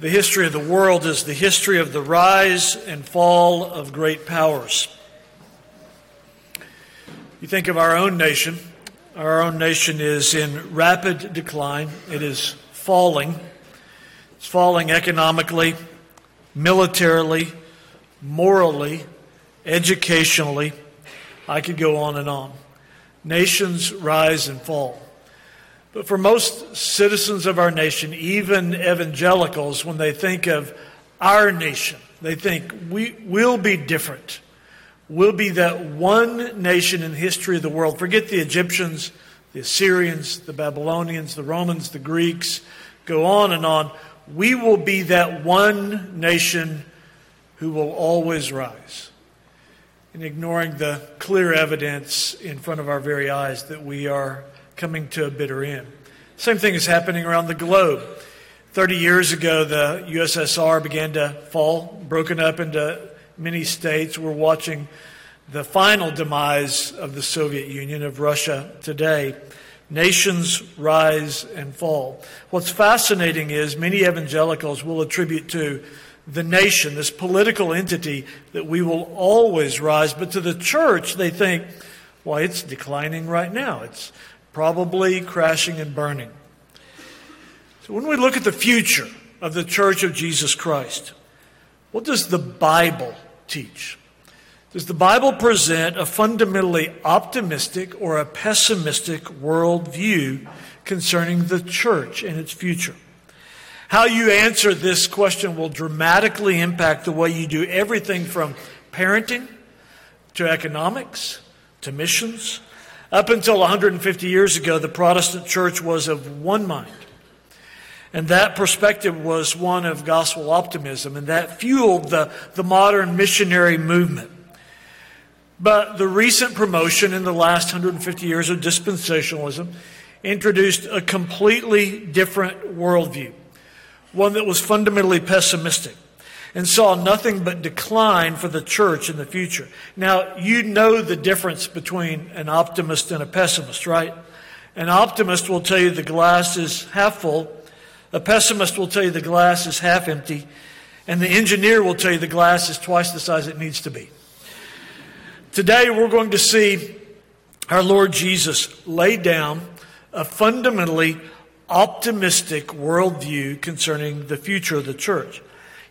The history of the world is the history of the rise and fall of great powers. You think of our own nation. Our own nation is in rapid decline. It is falling. It's falling economically, militarily, morally, educationally. I could go on and on. Nations rise and fall. But for most citizens of our nation, even evangelicals, when they think of our nation, they think we will be different. We'll be that one nation in the history of the world. Forget the Egyptians, the Assyrians, the Babylonians, the Romans, the Greeks, go on and on. We will be that one nation who will always rise. And ignoring the clear evidence in front of our very eyes that we are coming to a bitter end. Same thing is happening around the globe. 30 years ago, the USSR began to fall, broken up into many states. We're watching the final demise of the Soviet Union, of Russia today. Nations rise and fall. What's fascinating is many evangelicals will attribute to the nation, this political entity, that we will always rise. But to the church, they think, well, it's declining right now. It's probably crashing and burning. So when we look at the future of the Church of Jesus Christ, what does the Bible teach? Does the Bible present a fundamentally optimistic or a pessimistic worldview concerning the church and its future? How you answer this question will dramatically impact the way you do everything from parenting to economics to missions up until 150 years ago, the Protestant church was of one mind. And that perspective was one of gospel optimism, and that fueled the, the modern missionary movement. But the recent promotion in the last 150 years of dispensationalism introduced a completely different worldview, one that was fundamentally pessimistic and saw nothing but decline for the church in the future. Now, you know the difference between an optimist and a pessimist, right? An optimist will tell you the glass is half full, a pessimist will tell you the glass is half empty, and the engineer will tell you the glass is twice the size it needs to be. Today, we're going to see our Lord Jesus lay down a fundamentally optimistic worldview concerning the future of the church.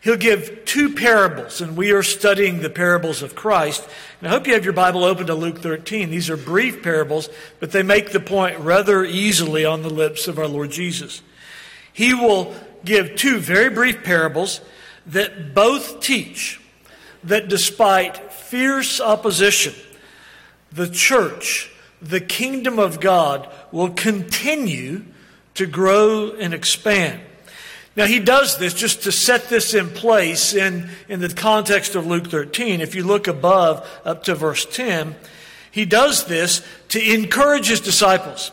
He'll give two parables, and we are studying the parables of Christ. And I hope you have your Bible open to Luke 13. These are brief parables, but they make the point rather easily on the lips of our Lord Jesus. He will give two very brief parables that both teach that despite fierce opposition, the church, the kingdom of God, will continue to grow and expand. Now, he does this just to set this in place in, in the context of Luke 13. If you look above, up to verse 10, he does this to encourage his disciples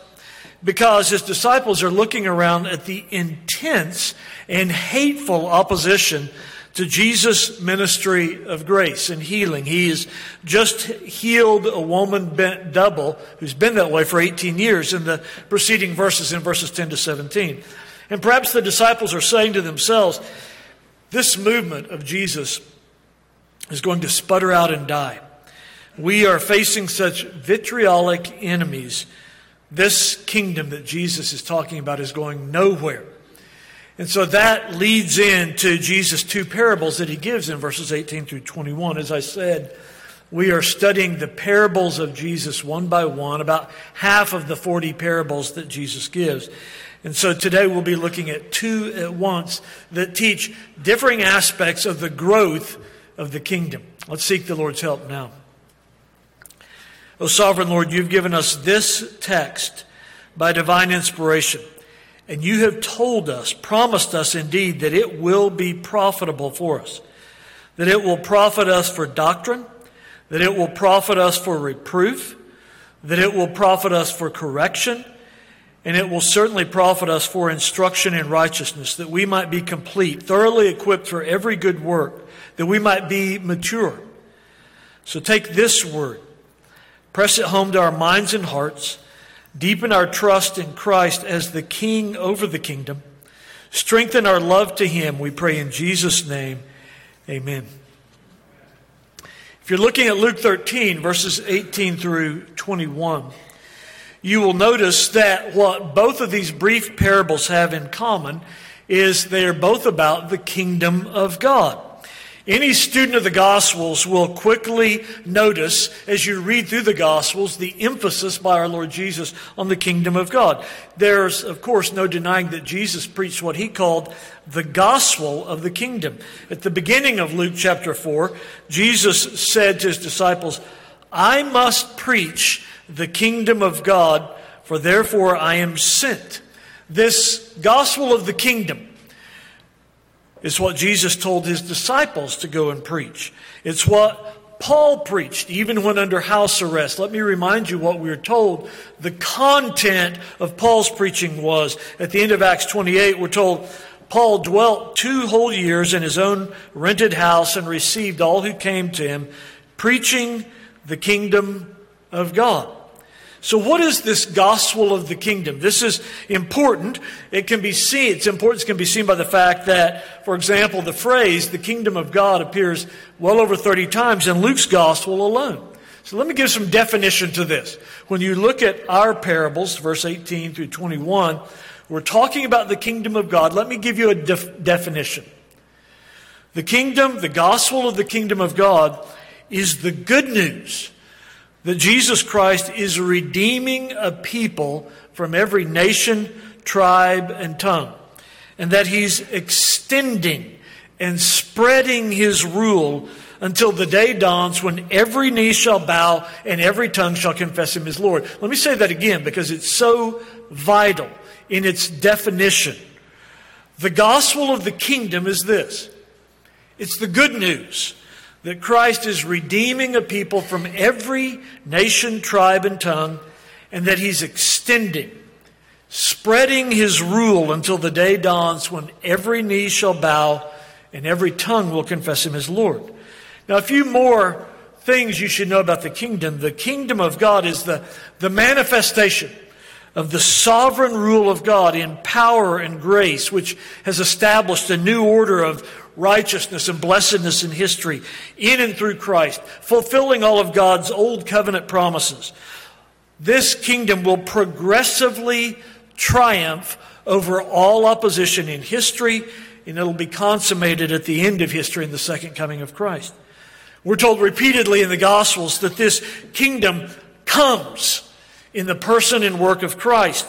because his disciples are looking around at the intense and hateful opposition to Jesus' ministry of grace and healing. He has just healed a woman bent double who's been that way for 18 years in the preceding verses in verses 10 to 17. And perhaps the disciples are saying to themselves, this movement of Jesus is going to sputter out and die. We are facing such vitriolic enemies. This kingdom that Jesus is talking about is going nowhere. And so that leads into Jesus' two parables that he gives in verses 18 through 21. As I said, we are studying the parables of Jesus one by one, about half of the 40 parables that Jesus gives. And so today we'll be looking at two at once that teach differing aspects of the growth of the kingdom. Let's seek the Lord's help now. O sovereign Lord, you've given us this text by divine inspiration. And you have told us, promised us indeed, that it will be profitable for us, that it will profit us for doctrine, that it will profit us for reproof, that it will profit us for correction and it will certainly profit us for instruction in righteousness, that we might be complete, thoroughly equipped for every good work, that we might be mature. So take this word, press it home to our minds and hearts, deepen our trust in Christ as the King over the kingdom, Strengthen our love to Him, we pray in Jesus' name. Amen. If you're looking at Luke 13, verses 18 through 21, you will notice that what both of these brief parables have in common is they are both about the kingdom of God. Any student of the Gospels will quickly notice as you read through the Gospels the emphasis by our Lord Jesus on the kingdom of God. There's, of course, no denying that Jesus preached what he called the gospel of the kingdom. At the beginning of Luke chapter 4, Jesus said to his disciples, I must preach the kingdom of God, for therefore I am sent. This gospel of the kingdom is what Jesus told his disciples to go and preach. It's what Paul preached, even when under house arrest. Let me remind you what we are told the content of Paul's preaching was. At the end of Acts 28, we're told Paul dwelt two whole years in his own rented house and received all who came to him, preaching the kingdom of God. So, what is this gospel of the kingdom? This is important. It can be seen, its importance can be seen by the fact that, for example, the phrase, the kingdom of God, appears well over 30 times in Luke's gospel alone. So, let me give some definition to this. When you look at our parables, verse 18 through 21, we're talking about the kingdom of God. Let me give you a def- definition. The kingdom, the gospel of the kingdom of God, is the good news that Jesus Christ is redeeming a people from every nation, tribe, and tongue, and that he's extending and spreading his rule until the day dawns when every knee shall bow and every tongue shall confess him as Lord. Let me say that again because it's so vital in its definition. The gospel of the kingdom is this it's the good news that Christ is redeeming a people from every nation, tribe, and tongue, and that he's extending, spreading his rule until the day dawns when every knee shall bow and every tongue will confess him as Lord. Now, a few more things you should know about the kingdom. The kingdom of God is the, the manifestation of the sovereign rule of God in power and grace, which has established a new order of righteousness and blessedness in history in and through Christ, fulfilling all of God's old covenant promises. This kingdom will progressively triumph over all opposition in history, and it'll be consummated at the end of history in the second coming of Christ. We're told repeatedly in the Gospels that this kingdom comes in the person and work of Christ.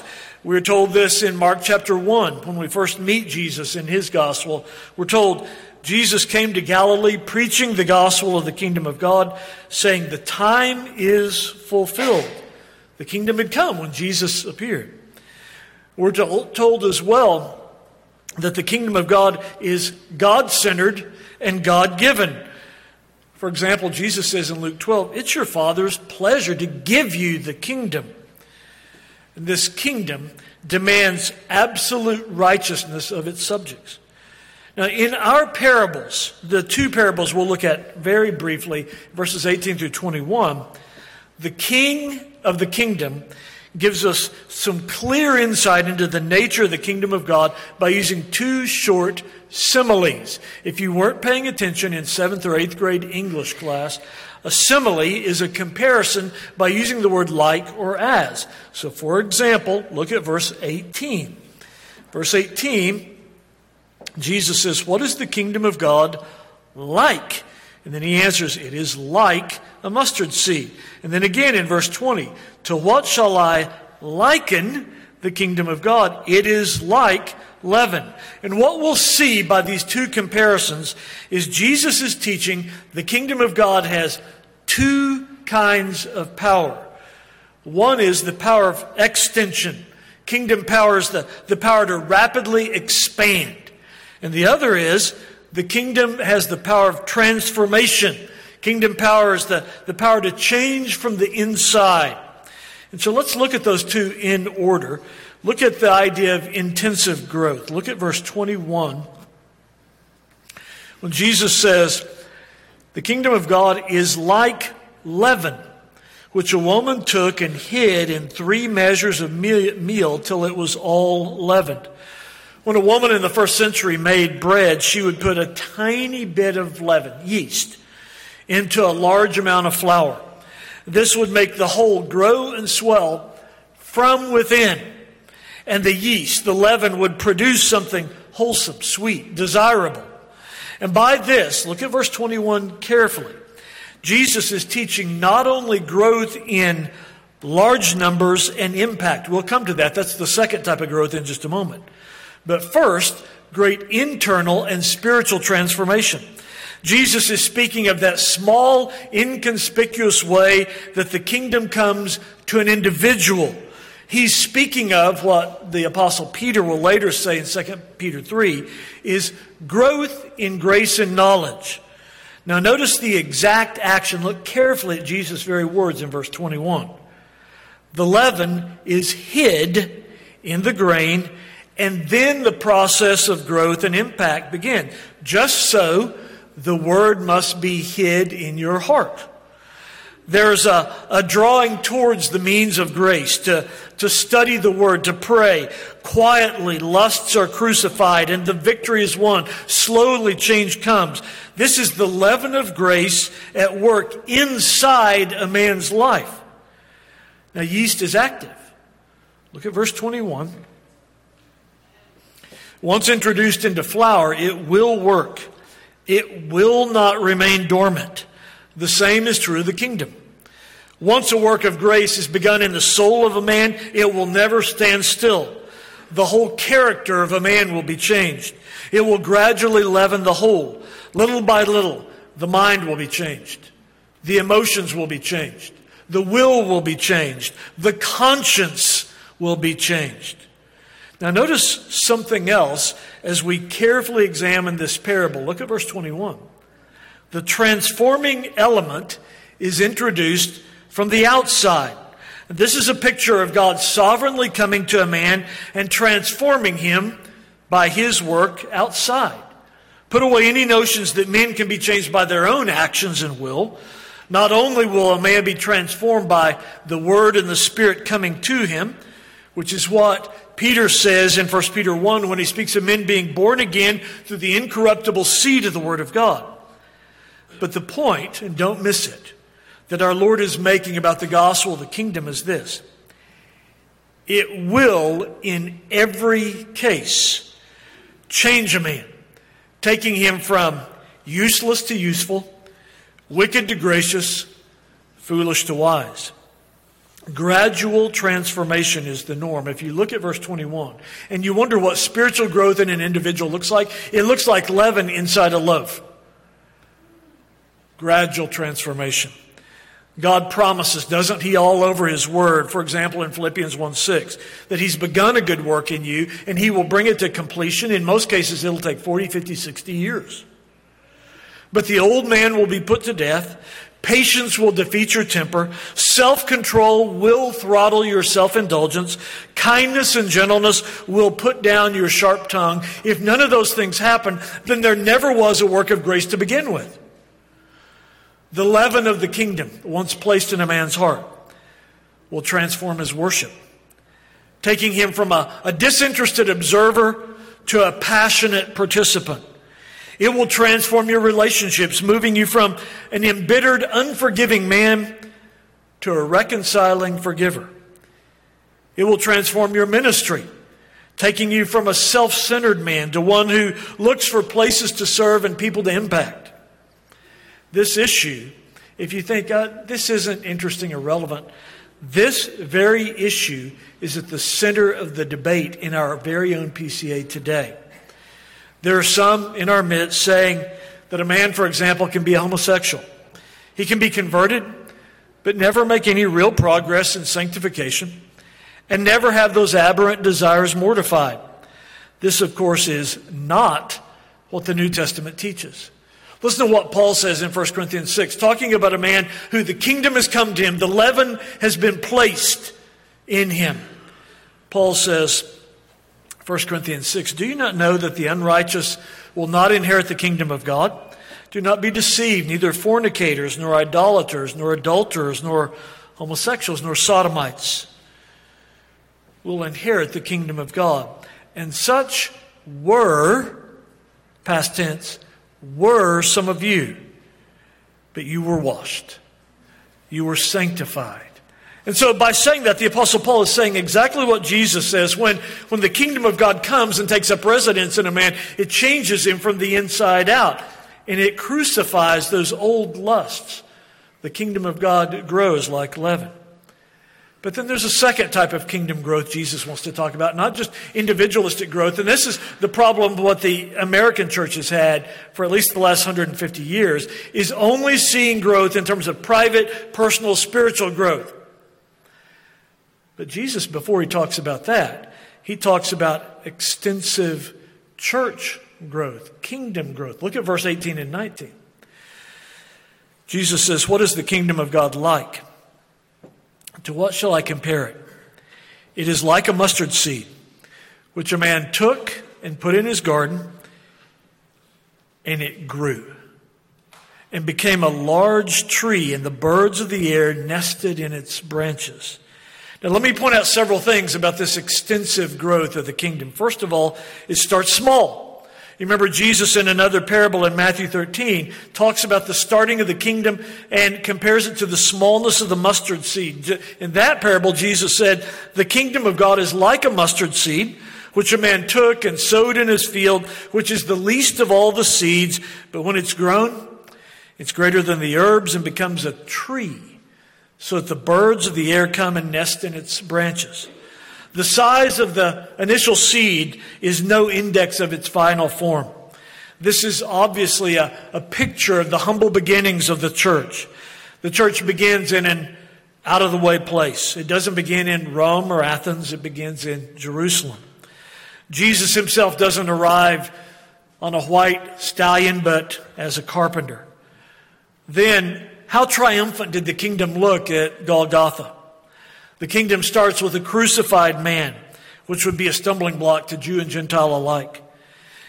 We're told this in Mark chapter 1 when we first meet Jesus in his gospel. We're told Jesus came to Galilee preaching the gospel of the kingdom of God, saying, The time is fulfilled. The kingdom had come when Jesus appeared. We're told as well that the kingdom of God is God centered and God given. For example, Jesus says in Luke 12, It's your Father's pleasure to give you the kingdom this kingdom demands absolute righteousness of its subjects. Now, in our parables, the two parables we'll look at very briefly, verses 18 through 21, the king of the kingdom gives us some clear insight into the nature of the kingdom of God by using two short similes. If you weren't paying attention in seventh or eighth grade English class, a simile is a comparison by using the word like or as. So, for example, look at verse 18. Verse 18, Jesus says, What is the kingdom of God like? And then he answers, It is like a mustard seed. And then again in verse 20, To what shall I liken the kingdom of God? It is like leaven. And what we'll see by these two comparisons is Jesus is teaching the kingdom of God has two kinds of power. One is the power of extension. Kingdom power is the, the power to rapidly expand. And the other is the kingdom has the power of transformation. Kingdom power is the, the power to change from the inside. And so let's look at those two in order. Look at the idea of intensive growth. Look at verse 21. When Jesus says, the kingdom of God is like leaven, which a woman took and hid in three measures of meal till it was all leavened. When a woman in the first century made bread, she would put a tiny bit of leaven, yeast, into a large amount of flour. This would make the whole grow and swell from within. And the yeast, the leaven, would produce something wholesome, sweet, desirable. And by this, look at verse 21 carefully. Jesus is teaching not only growth in large numbers and impact. We'll come to that. That's the second type of growth in just a moment. But first, great internal and spiritual transformation. Jesus is speaking of that small, inconspicuous way that the kingdom comes to an individual. He's speaking of what the apostle Peter will later say in 2 Peter 3 is growth in grace and knowledge. Now notice the exact action. Look carefully at Jesus' very words in verse 21. The leaven is hid in the grain and then the process of growth and impact begin. Just so, the word must be hid in your heart. There's a, a drawing towards the means of grace to, to study the word, to pray. Quietly, lusts are crucified and the victory is won. Slowly, change comes. This is the leaven of grace at work inside a man's life. Now, yeast is active. Look at verse 21. Once introduced into flour, it will work. It will not remain dormant. The same is true of the kingdom. Once a work of grace is begun in the soul of a man, it will never stand still. The whole character of a man will be changed. It will gradually leaven the whole. Little by little, the mind will be changed. The emotions will be changed. The will will be changed. The conscience will be changed. Now, notice something else as we carefully examine this parable. Look at verse 21. The transforming element is introduced from the outside. This is a picture of God sovereignly coming to a man and transforming him by his work outside. Put away any notions that men can be changed by their own actions and will. Not only will a man be transformed by the Word and the Spirit coming to him, which is what Peter says in 1 Peter 1 when he speaks of men being born again through the incorruptible seed of the Word of God. But the point, and don't miss it, that our Lord is making about the gospel of the kingdom is this it will, in every case, change a man, taking him from useless to useful, wicked to gracious, foolish to wise. Gradual transformation is the norm. If you look at verse 21 and you wonder what spiritual growth in an individual looks like, it looks like leaven inside a loaf. Gradual transformation. God promises, doesn't He, all over His Word, for example, in Philippians 1 6, that He's begun a good work in you and He will bring it to completion. In most cases, it'll take 40, 50, 60 years. But the old man will be put to death. Patience will defeat your temper. Self control will throttle your self indulgence. Kindness and gentleness will put down your sharp tongue. If none of those things happen, then there never was a work of grace to begin with. The leaven of the kingdom, once placed in a man's heart, will transform his worship, taking him from a, a disinterested observer to a passionate participant. It will transform your relationships, moving you from an embittered, unforgiving man to a reconciling forgiver. It will transform your ministry, taking you from a self centered man to one who looks for places to serve and people to impact. This issue, if you think uh, this isn't interesting or relevant, this very issue is at the center of the debate in our very own PCA today. There are some in our midst saying that a man, for example, can be a homosexual. He can be converted, but never make any real progress in sanctification and never have those aberrant desires mortified. This, of course, is not what the New Testament teaches. Listen to what Paul says in 1 Corinthians 6, talking about a man who the kingdom has come to him, the leaven has been placed in him. Paul says, 1 Corinthians 6 Do you not know that the unrighteous will not inherit the kingdom of God? Do not be deceived, neither fornicators, nor idolaters, nor adulterers, nor homosexuals, nor sodomites will inherit the kingdom of God. And such were, past tense, were some of you, but you were washed. You were sanctified. And so by saying that, the Apostle Paul is saying exactly what Jesus says. When, when the kingdom of God comes and takes up residence in a man, it changes him from the inside out. And it crucifies those old lusts. The kingdom of God grows like leaven. But then there's a second type of kingdom growth Jesus wants to talk about, not just individualistic growth. And this is the problem what the American church has had for at least the last 150 years, is only seeing growth in terms of private, personal, spiritual growth. But Jesus, before he talks about that, he talks about extensive church growth, kingdom growth. Look at verse 18 and 19. Jesus says, What is the kingdom of God like? To what shall I compare it? It is like a mustard seed, which a man took and put in his garden, and it grew and became a large tree, and the birds of the air nested in its branches. Now, let me point out several things about this extensive growth of the kingdom. First of all, it starts small. You remember Jesus in another parable in Matthew 13 talks about the starting of the kingdom and compares it to the smallness of the mustard seed. In that parable, Jesus said, The kingdom of God is like a mustard seed, which a man took and sowed in his field, which is the least of all the seeds, but when it's grown, it's greater than the herbs and becomes a tree, so that the birds of the air come and nest in its branches. The size of the initial seed is no index of its final form. This is obviously a, a picture of the humble beginnings of the church. The church begins in an out of the way place. It doesn't begin in Rome or Athens, it begins in Jerusalem. Jesus himself doesn't arrive on a white stallion, but as a carpenter. Then, how triumphant did the kingdom look at Golgotha? The kingdom starts with a crucified man, which would be a stumbling block to Jew and Gentile alike.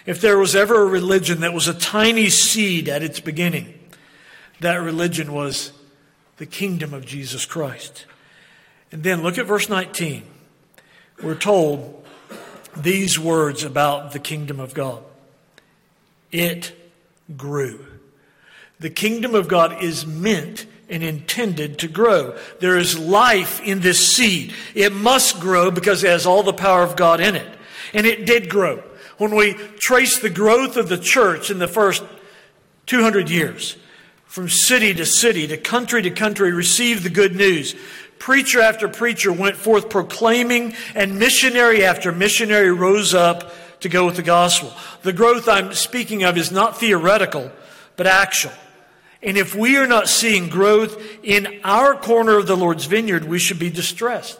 If there was ever a religion that was a tiny seed at its beginning, that religion was the kingdom of Jesus Christ. And then look at verse 19. We're told these words about the kingdom of God it grew. The kingdom of God is meant and intended to grow. There is life in this seed. It must grow because it has all the power of God in it. And it did grow. When we trace the growth of the church in the first 200 years, from city to city, to country to country, received the good news. Preacher after preacher went forth proclaiming, and missionary after missionary rose up to go with the gospel. The growth I'm speaking of is not theoretical, but actual. And if we are not seeing growth in our corner of the Lord's vineyard, we should be distressed.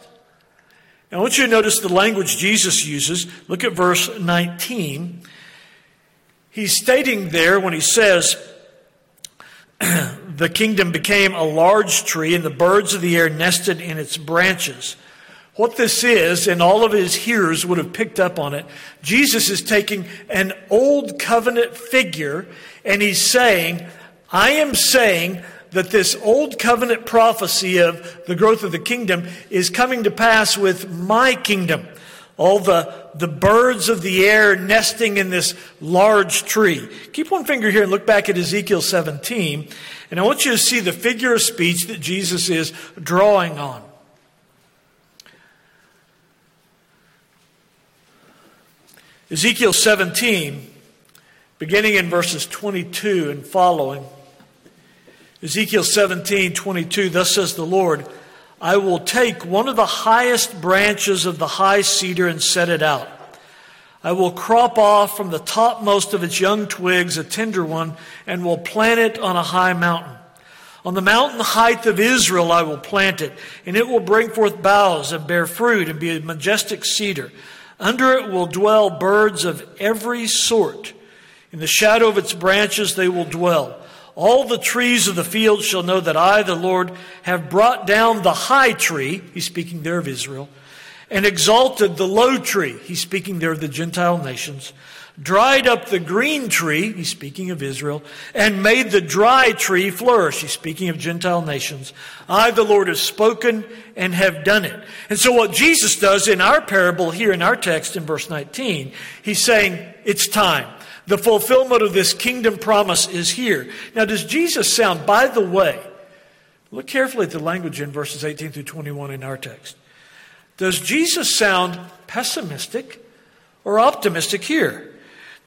Now, I want you to notice the language Jesus uses. Look at verse 19. He's stating there when he says, The kingdom became a large tree, and the birds of the air nested in its branches. What this is, and all of his hearers would have picked up on it, Jesus is taking an old covenant figure and he's saying, I am saying that this old covenant prophecy of the growth of the kingdom is coming to pass with my kingdom. All the, the birds of the air nesting in this large tree. Keep one finger here and look back at Ezekiel 17. And I want you to see the figure of speech that Jesus is drawing on. Ezekiel 17, beginning in verses 22 and following. Ezekiel 17, 22, thus says the Lord, I will take one of the highest branches of the high cedar and set it out. I will crop off from the topmost of its young twigs a tender one and will plant it on a high mountain. On the mountain height of Israel I will plant it, and it will bring forth boughs and bear fruit and be a majestic cedar. Under it will dwell birds of every sort. In the shadow of its branches they will dwell. All the trees of the field shall know that I, the Lord, have brought down the high tree, he's speaking there of Israel, and exalted the low tree. He's speaking there of the Gentile nations. Dried up the green tree, he's speaking of Israel, and made the dry tree flourish. He's speaking of Gentile nations. I, the Lord, have spoken and have done it. And so what Jesus does in our parable here in our text in verse 19, he's saying, it's time. The fulfillment of this kingdom promise is here. Now, does Jesus sound, by the way, look carefully at the language in verses 18 through 21 in our text. Does Jesus sound pessimistic or optimistic here?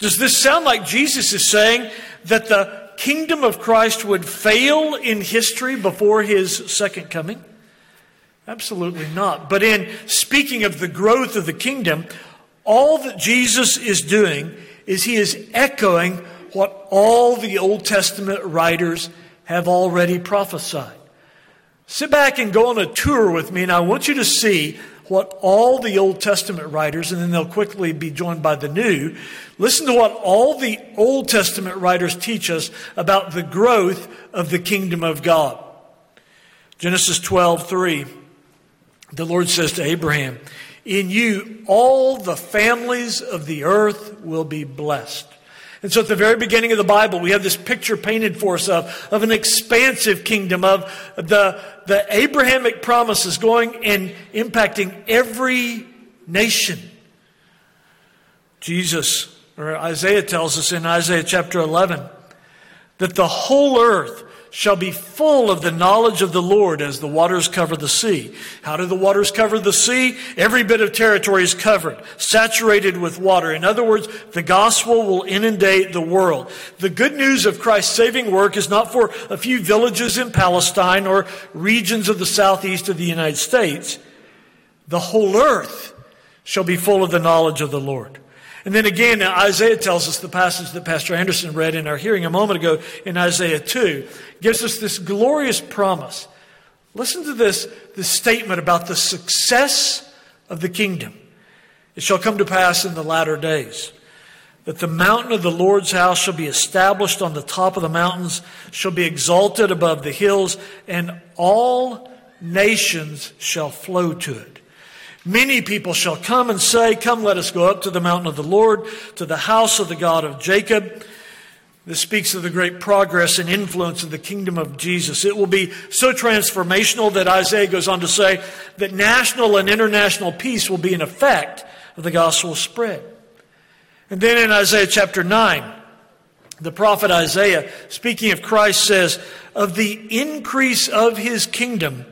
Does this sound like Jesus is saying that the kingdom of Christ would fail in history before his second coming? Absolutely not. But in speaking of the growth of the kingdom, all that Jesus is doing is he is echoing what all the Old Testament writers have already prophesied. Sit back and go on a tour with me, and I want you to see what all the Old Testament writers, and then they'll quickly be joined by the New, listen to what all the Old Testament writers teach us about the growth of the kingdom of God. Genesis 12, 3, the Lord says to Abraham, In you all the families of the earth will be blessed. And so at the very beginning of the Bible, we have this picture painted for us of, of an expansive kingdom, of the, the Abrahamic promises going and impacting every nation. Jesus, or Isaiah tells us in Isaiah chapter 11, that the whole earth shall be full of the knowledge of the Lord as the waters cover the sea. How do the waters cover the sea? Every bit of territory is covered, saturated with water. In other words, the gospel will inundate the world. The good news of Christ's saving work is not for a few villages in Palestine or regions of the southeast of the United States. The whole earth shall be full of the knowledge of the Lord. And then again, Isaiah tells us the passage that Pastor Anderson read in our hearing a moment ago in Isaiah 2 gives us this glorious promise. Listen to this, this statement about the success of the kingdom. It shall come to pass in the latter days that the mountain of the Lord's house shall be established on the top of the mountains, shall be exalted above the hills, and all nations shall flow to it. Many people shall come and say, Come, let us go up to the mountain of the Lord, to the house of the God of Jacob. This speaks of the great progress and influence of the kingdom of Jesus. It will be so transformational that Isaiah goes on to say that national and international peace will be an effect of the gospel spread. And then in Isaiah chapter 9, the prophet Isaiah, speaking of Christ, says, Of the increase of his kingdom,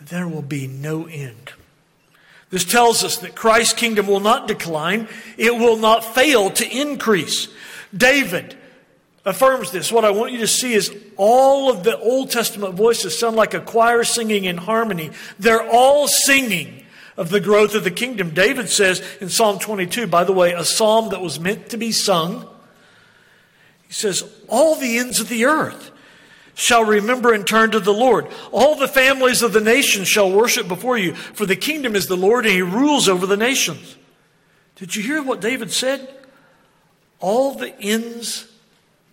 there will be no end. This tells us that Christ's kingdom will not decline, it will not fail to increase. David affirms this. What I want you to see is all of the Old Testament voices sound like a choir singing in harmony. They're all singing of the growth of the kingdom. David says in Psalm 22, by the way, a psalm that was meant to be sung, he says, All the ends of the earth shall remember and turn to the Lord. All the families of the nations shall worship before you, for the kingdom is the Lord and he rules over the nations. Did you hear what David said? All the ends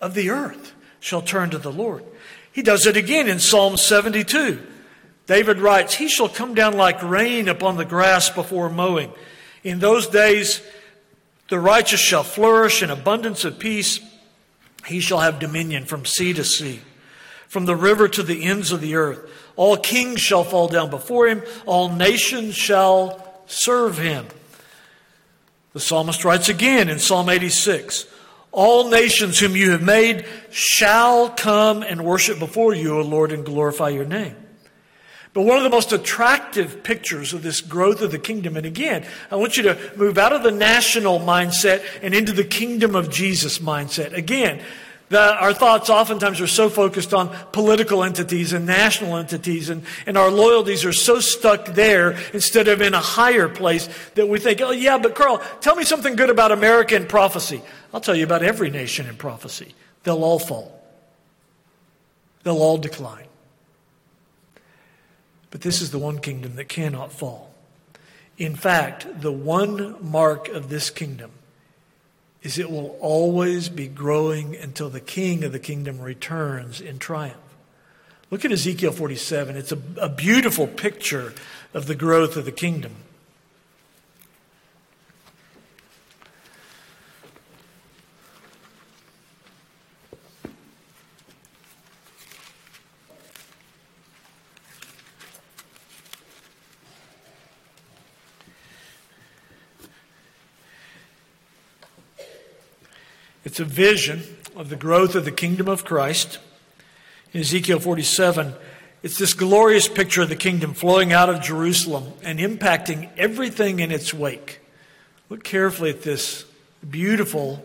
of the earth shall turn to the Lord. He does it again in Psalm 72. David writes, He shall come down like rain upon the grass before mowing. In those days, the righteous shall flourish in abundance of peace. He shall have dominion from sea to sea from the river to the ends of the earth. All kings shall fall down before him, all nations shall serve him. The psalmist writes again in Psalm 86 All nations whom you have made shall come and worship before you, O Lord, and glorify your name. But one of the most attractive pictures of this growth of the kingdom, and again, I want you to move out of the national mindset and into the kingdom of Jesus mindset. Again, that our thoughts oftentimes are so focused on political entities and national entities, and, and our loyalties are so stuck there instead of in a higher place that we think, oh, yeah, but Carl, tell me something good about American prophecy. I'll tell you about every nation in prophecy. They'll all fall, they'll all decline. But this is the one kingdom that cannot fall. In fact, the one mark of this kingdom is it will always be growing until the king of the kingdom returns in triumph. Look at Ezekiel 47. It's a, a beautiful picture of the growth of the kingdom. It's a vision of the growth of the kingdom of Christ. In Ezekiel 47, it's this glorious picture of the kingdom flowing out of Jerusalem and impacting everything in its wake. Look carefully at this beautiful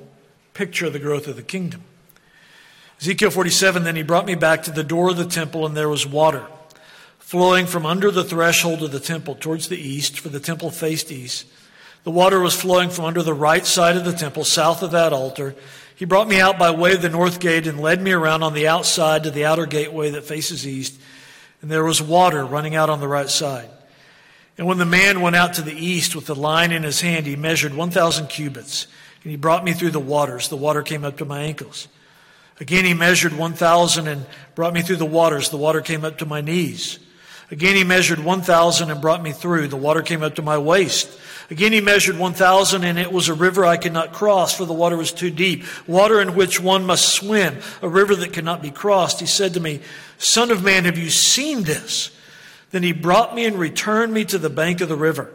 picture of the growth of the kingdom. Ezekiel 47, then he brought me back to the door of the temple, and there was water flowing from under the threshold of the temple towards the east, for the temple faced east. The water was flowing from under the right side of the temple, south of that altar. He brought me out by way of the north gate and led me around on the outside to the outer gateway that faces east. And there was water running out on the right side. And when the man went out to the east with the line in his hand, he measured 1,000 cubits. And he brought me through the waters. The water came up to my ankles. Again, he measured 1,000 and brought me through the waters. The water came up to my knees. Again, he measured 1,000 and brought me through. The water came up to my waist. Again, he measured 1,000 and it was a river I could not cross for the water was too deep. Water in which one must swim, a river that cannot be crossed. He said to me, Son of man, have you seen this? Then he brought me and returned me to the bank of the river.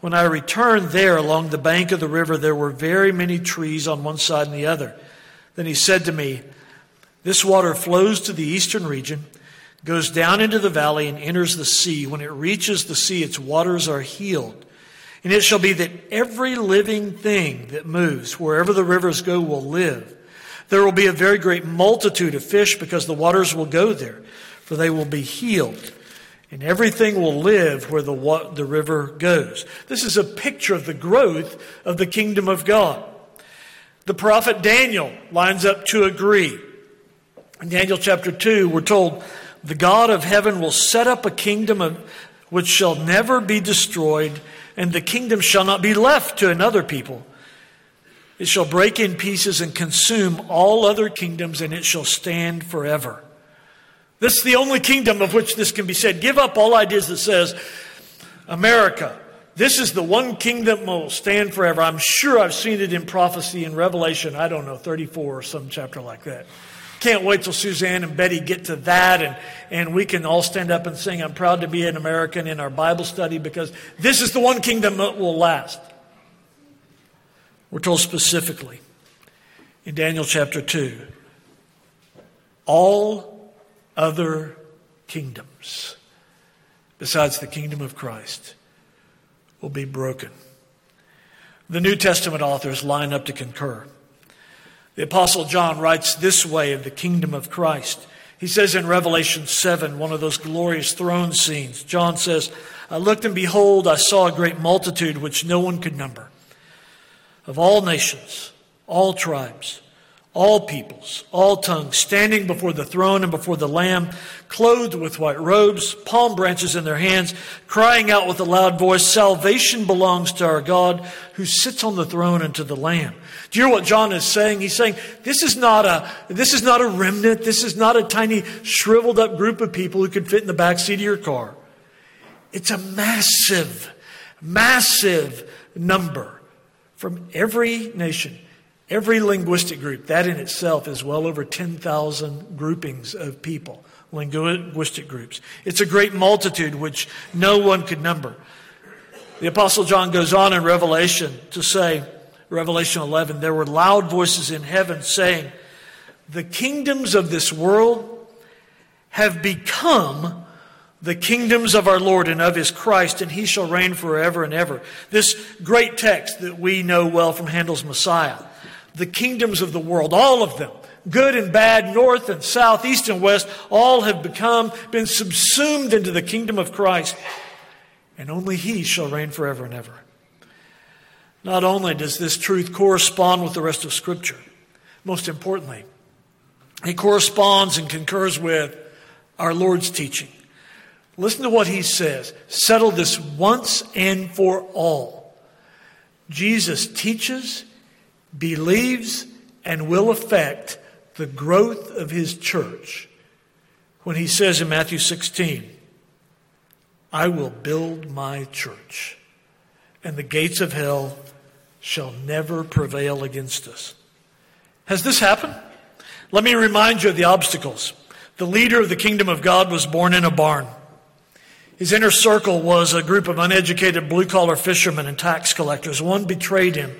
When I returned there along the bank of the river, there were very many trees on one side and the other. Then he said to me, This water flows to the eastern region goes down into the valley and enters the sea. When it reaches the sea, its waters are healed. And it shall be that every living thing that moves, wherever the rivers go, will live. There will be a very great multitude of fish because the waters will go there, for they will be healed. And everything will live where the, the river goes. This is a picture of the growth of the kingdom of God. The prophet Daniel lines up to agree. In Daniel chapter 2, we're told, the God of heaven will set up a kingdom of, which shall never be destroyed, and the kingdom shall not be left to another people. It shall break in pieces and consume all other kingdoms, and it shall stand forever. This is the only kingdom of which this can be said. Give up all ideas that says, America, this is the one kingdom that will stand forever. I'm sure I've seen it in prophecy in Revelation, I don't know, 34 or some chapter like that. Can't wait till Suzanne and Betty get to that and, and we can all stand up and sing, I'm proud to be an American in our Bible study because this is the one kingdom that will last. We're told specifically in Daniel chapter 2 all other kingdoms besides the kingdom of Christ will be broken. The New Testament authors line up to concur. The Apostle John writes this way of the kingdom of Christ. He says in Revelation 7, one of those glorious throne scenes, John says, I looked and behold, I saw a great multitude which no one could number, of all nations, all tribes, all peoples, all tongues, standing before the throne and before the Lamb, clothed with white robes, palm branches in their hands, crying out with a loud voice, Salvation belongs to our God who sits on the throne and to the Lamb. Do you hear what John is saying? He's saying, this is not a, this is not a remnant. This is not a tiny shriveled up group of people who could fit in the back seat of your car. It's a massive, massive number from every nation Every linguistic group, that in itself is well over 10,000 groupings of people, linguistic groups. It's a great multitude which no one could number. The Apostle John goes on in Revelation to say, Revelation 11, there were loud voices in heaven saying, The kingdoms of this world have become the kingdoms of our Lord and of his Christ, and he shall reign forever and ever. This great text that we know well from Handel's Messiah the kingdoms of the world, all of them, good and bad, north and south, east and west, all have become, been subsumed into the kingdom of Christ. And only He shall reign forever and ever. Not only does this truth correspond with the rest of Scripture, most importantly, it corresponds and concurs with our Lord's teaching. Listen to what He says. Settle this once and for all. Jesus teaches believes and will affect the growth of his church when he says in Matthew 16, I will build my church, and the gates of hell shall never prevail against us. Has this happened? Let me remind you of the obstacles. The leader of the kingdom of God was born in a barn. His inner circle was a group of uneducated blue collar fishermen and tax collectors. One betrayed him.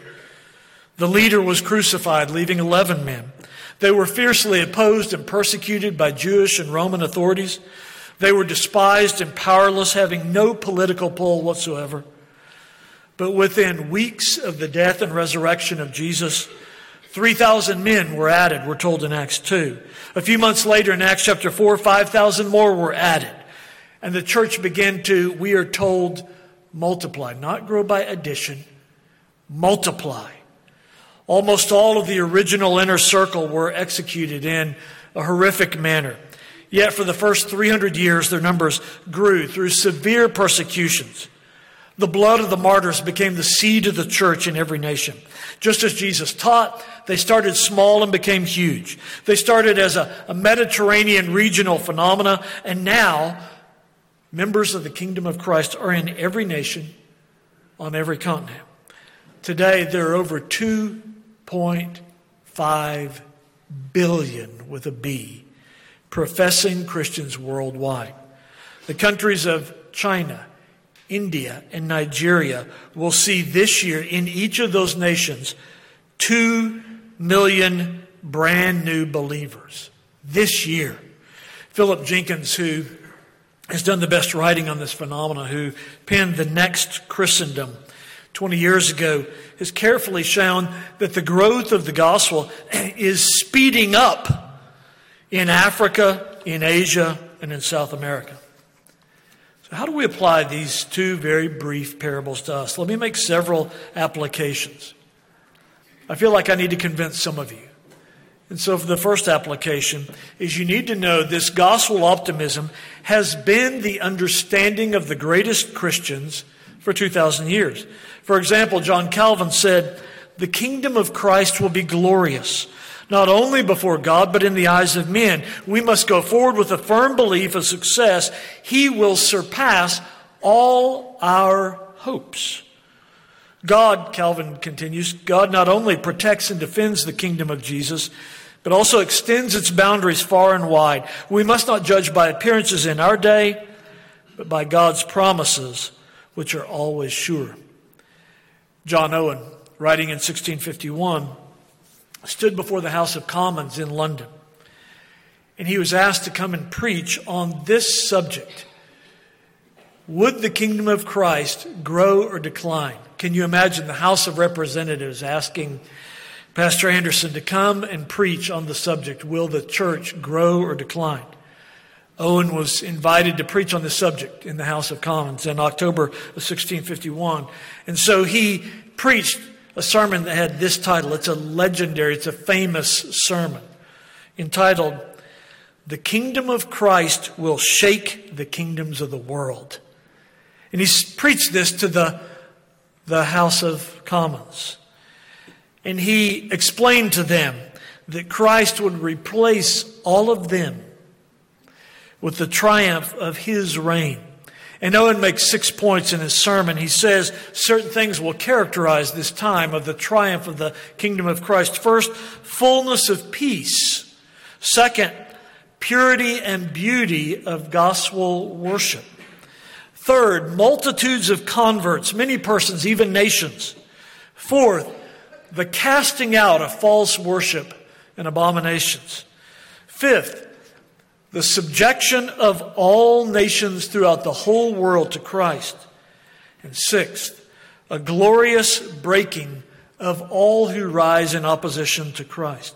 The leader was crucified, leaving 11 men. They were fiercely opposed and persecuted by Jewish and Roman authorities. They were despised and powerless, having no political pull whatsoever. But within weeks of the death and resurrection of Jesus, 3,000 men were added, we're told in Acts 2. A few months later in Acts chapter 4, 5,000 more were added. And the church began to, we are told, multiply, not grow by addition, multiply. Almost all of the original inner circle were executed in a horrific manner. Yet for the first 300 years, their numbers grew through severe persecutions. The blood of the martyrs became the seed of the church in every nation. Just as Jesus taught, they started small and became huge. They started as a, a Mediterranean regional phenomena, and now members of the kingdom of Christ are in every nation on every continent. Today, there are over 2.5 billion with a B professing Christians worldwide. The countries of China, India, and Nigeria will see this year in each of those nations 2 million brand new believers. This year. Philip Jenkins, who has done the best writing on this phenomenon, who penned The Next Christendom 20 years ago, has carefully shown that the growth of the gospel is speeding up in Africa, in Asia, and in South America. So, how do we apply these two very brief parables to us? Let me make several applications. I feel like I need to convince some of you. And so, for the first application, is you need to know this gospel optimism has been the understanding of the greatest Christians for 2,000 years. For example, John Calvin said, The kingdom of Christ will be glorious not only before God, but in the eyes of men. We must go forward with a firm belief of success. He will surpass all our hopes. God, Calvin continues, God not only protects and defends the kingdom of Jesus, but also extends its boundaries far and wide. We must not judge by appearances in our day, but by God's promises, which are always sure. John Owen, writing in 1651, stood before the House of Commons in London. And he was asked to come and preach on this subject Would the kingdom of Christ grow or decline? Can you imagine the House of Representatives asking Pastor Anderson to come and preach on the subject Will the church grow or decline? Owen was invited to preach on this subject in the House of Commons in October of 1651. And so he preached a sermon that had this title. It's a legendary, it's a famous sermon entitled, The Kingdom of Christ Will Shake the Kingdoms of the World. And he preached this to the, the House of Commons. And he explained to them that Christ would replace all of them with the triumph of his reign. And Owen makes six points in his sermon. He says certain things will characterize this time of the triumph of the kingdom of Christ. First, fullness of peace. Second, purity and beauty of gospel worship. Third, multitudes of converts, many persons, even nations. Fourth, the casting out of false worship and abominations. Fifth, the subjection of all nations throughout the whole world to Christ. And sixth, a glorious breaking of all who rise in opposition to Christ.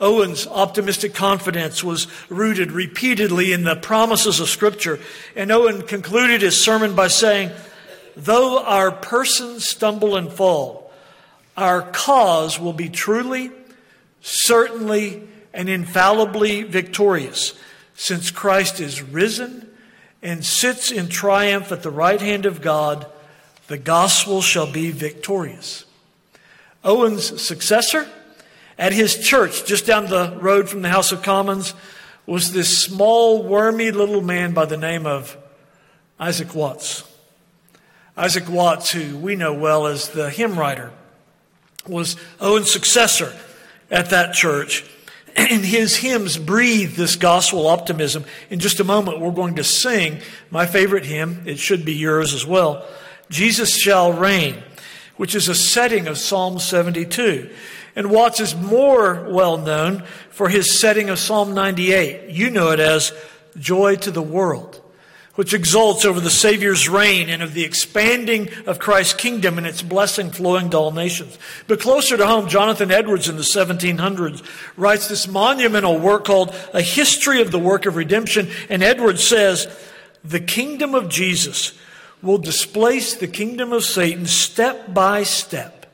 Owen's optimistic confidence was rooted repeatedly in the promises of Scripture, and Owen concluded his sermon by saying, Though our persons stumble and fall, our cause will be truly, certainly, and infallibly victorious, since Christ is risen and sits in triumph at the right hand of God, the gospel shall be victorious. Owen's successor at his church, just down the road from the House of Commons, was this small, wormy little man by the name of Isaac Watts. Isaac Watts, who we know well as the hymn writer, was Owen's successor at that church. And his hymns breathe this gospel optimism. In just a moment, we're going to sing my favorite hymn. It should be yours as well. Jesus shall reign, which is a setting of Psalm 72. And Watts is more well known for his setting of Psalm 98. You know it as Joy to the World which exults over the Savior's reign and of the expanding of Christ's kingdom and its blessing flowing to all nations. But closer to home, Jonathan Edwards in the 1700s writes this monumental work called A History of the Work of Redemption. And Edwards says, the kingdom of Jesus will displace the kingdom of Satan step by step,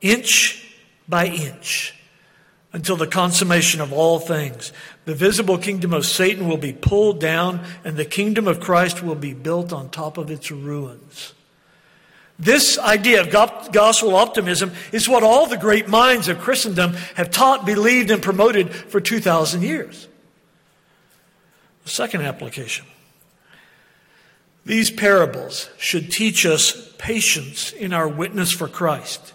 inch by inch until the consummation of all things. The visible kingdom of Satan will be pulled down, and the kingdom of Christ will be built on top of its ruins. This idea of gospel optimism is what all the great minds of Christendom have taught, believed, and promoted for 2,000 years. The second application. These parables should teach us patience in our witness for Christ.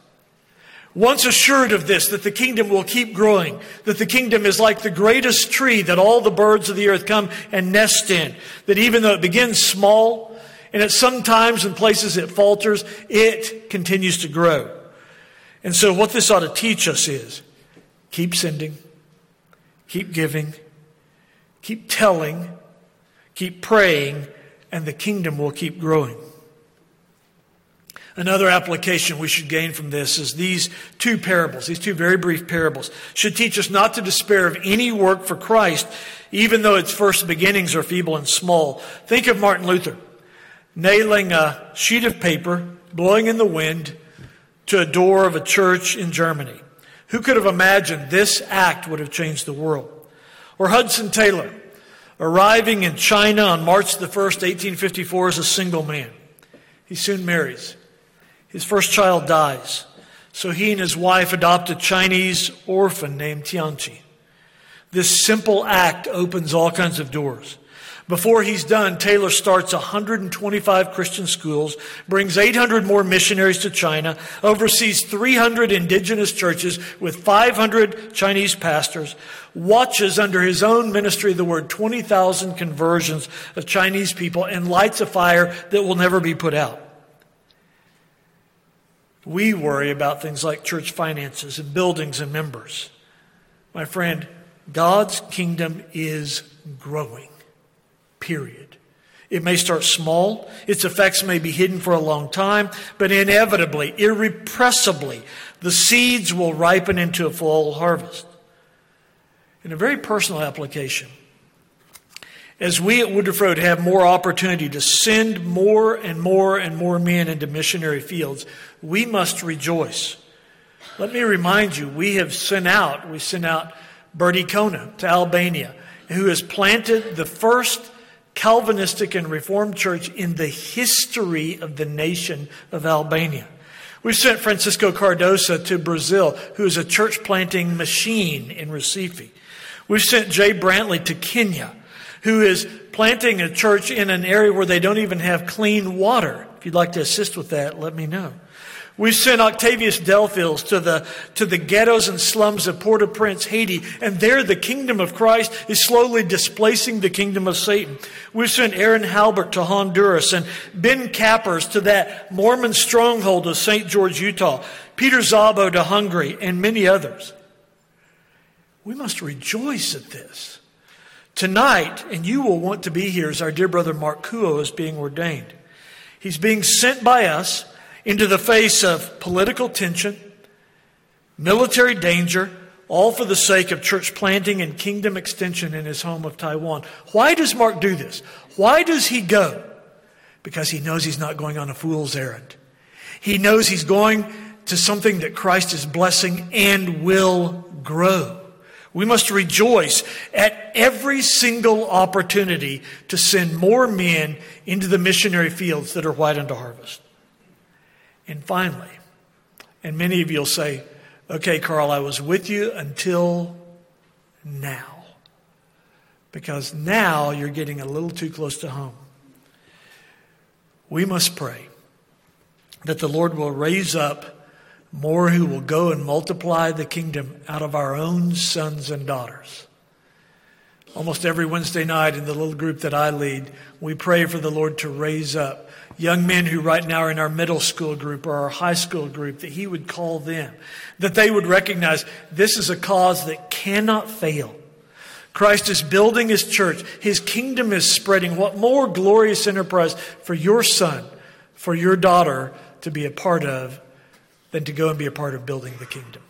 Once assured of this, that the kingdom will keep growing, that the kingdom is like the greatest tree that all the birds of the earth come and nest in, that even though it begins small, and at some times in places it falters, it continues to grow. And so what this ought to teach us is keep sending, keep giving, keep telling, keep praying, and the kingdom will keep growing. Another application we should gain from this is these two parables, these two very brief parables, should teach us not to despair of any work for Christ, even though its first beginnings are feeble and small. Think of Martin Luther nailing a sheet of paper, blowing in the wind, to a door of a church in Germany. Who could have imagined this act would have changed the world? Or Hudson Taylor, arriving in China on March the 1st, 1854, as a single man. He soon marries. His first child dies, so he and his wife adopt a Chinese orphan named Tianqi. This simple act opens all kinds of doors. Before he's done, Taylor starts 125 Christian schools, brings 800 more missionaries to China, oversees 300 indigenous churches with 500 Chinese pastors, watches under his own ministry the word 20,000 conversions of Chinese people, and lights a fire that will never be put out. We worry about things like church finances and buildings and members. My friend, God's kingdom is growing, period. It may start small, its effects may be hidden for a long time, but inevitably, irrepressibly, the seeds will ripen into a full harvest. In a very personal application, as we at Woodruff Road have more opportunity to send more and more and more men into missionary fields, we must rejoice. Let me remind you, we have sent out, we sent out Bertie Kona to Albania, who has planted the first Calvinistic and Reformed church in the history of the nation of Albania. We've sent Francisco Cardosa to Brazil, who is a church planting machine in Recife. We've sent Jay Brantley to Kenya who is planting a church in an area where they don't even have clean water. If you'd like to assist with that, let me know. We've sent Octavius Delfils to the, to the ghettos and slums of Port-au-Prince, Haiti, and there the kingdom of Christ is slowly displacing the kingdom of Satan. We've sent Aaron Halbert to Honduras and Ben Cappers to that Mormon stronghold of St. George, Utah, Peter Szabo to Hungary, and many others. We must rejoice at this. Tonight, and you will want to be here, as our dear brother Mark Kuo is being ordained. He's being sent by us into the face of political tension, military danger, all for the sake of church planting and kingdom extension in his home of Taiwan. Why does Mark do this? Why does he go? Because he knows he's not going on a fool's errand. He knows he's going to something that Christ is blessing and will grow. We must rejoice at every single opportunity to send more men into the missionary fields that are white unto harvest. And finally, and many of you will say, okay, Carl, I was with you until now. Because now you're getting a little too close to home. we must pray that the Lord will raise up more who will go and multiply the kingdom out of our own sons and daughters. Almost every Wednesday night in the little group that I lead, we pray for the Lord to raise up young men who right now are in our middle school group or our high school group, that He would call them, that they would recognize this is a cause that cannot fail. Christ is building His church. His kingdom is spreading. What more glorious enterprise for your son, for your daughter to be a part of than to go and be a part of building the kingdom?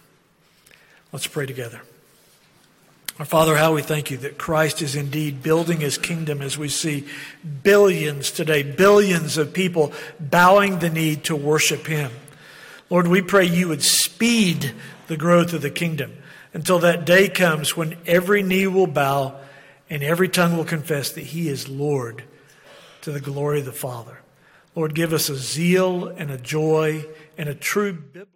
Let's pray together. Our Father, how we thank you that Christ is indeed building his kingdom as we see billions today, billions of people bowing the knee to worship him. Lord, we pray you would speed the growth of the kingdom until that day comes when every knee will bow and every tongue will confess that he is Lord to the glory of the Father. Lord, give us a zeal and a joy and a true biblical